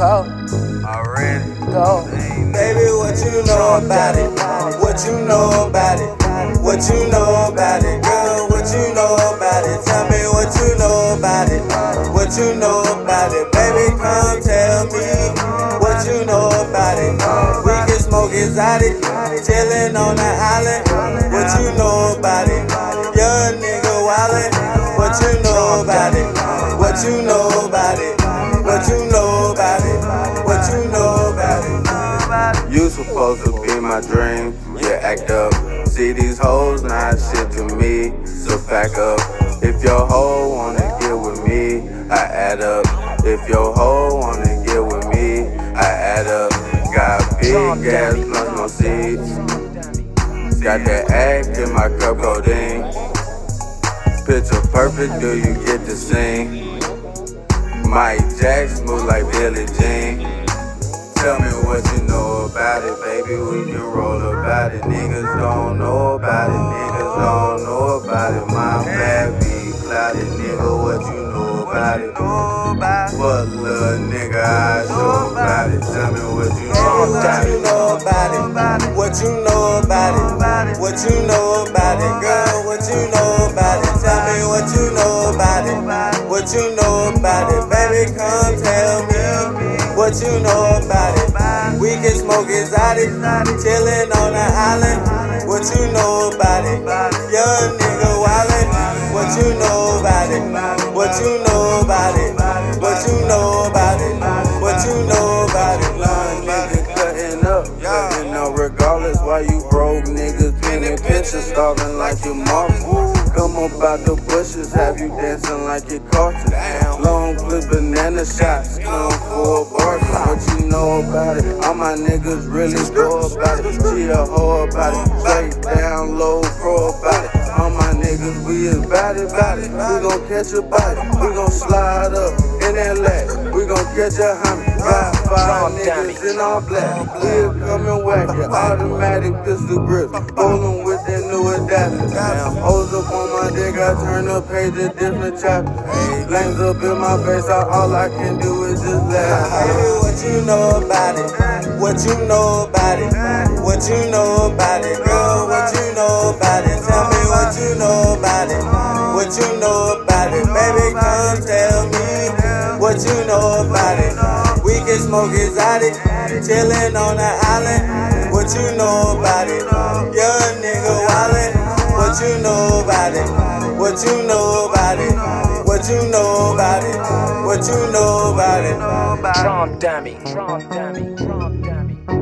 Cold. Already. Go. Baby, what you know about it? What you know about it? What you know about it? Girl, what you know about it? Tell me what you know about it. What you know about it? Baby, come tell me what you know about it. We can smoke exotic, chillin' on the island. What you know about it? Young nigga wildin'. What you know about it? What you know You supposed to be my dream. Yeah, act up. See these hoes, not shit to me. So back up. If your hoe wanna get with me, I add up. If your hoe wanna get with me, I add up. Got big ass plus no seeds. Got that act in my cup codeine. Picture perfect, do you get to sing? Mike Jack smooth like Billie Jean. Tell me what you know baby. We can roll about it. Niggas don't know about it. Niggas don't know about it. My bad be clouded, nigga. What you know about it? What little nigga I show about it? Tell me what you know you know about it? What you know about it? What you know about it? Girl, what you know about it? Tell me what you know about it. What you know about it? Baby, come tell me what you know about it. We can smoke exotic, chillin' on the island. What you know about it? Young nigga wildin'. What you know about it? What you know about it? What you know about it? What you know about it? Nigga cutting up, cutting up regardless why you broke niggas painting pictures, stalking like your mom. Come up out the bushes, have you dancing like your cartoon. Long clip banana shots, come for a bargain. What you know about it? All my niggas really go about it. She a hoe about it, straight down low pro about it. All my niggas, we is bout it. We gon' catch a body, we gon' slide up in that lag. We gon' catch a homie, got five niggas in all black. Come and whack automatic pistol grip. Holding with that new adapter. Turn the page a different chapter. Lanes up in my face, I- all I can do is just laugh. Baby, what you know about it? What you know about it? What you know about it? Girl, what you know about it? Tell me what you know about it. What you know about it? Baby, come tell me what you know about it. We can smoke exotic, chillin' on the island. What you know about it? What you know about it? What you know about it? What you know about it? Trump dummy. Trump dummy. Trump dummy.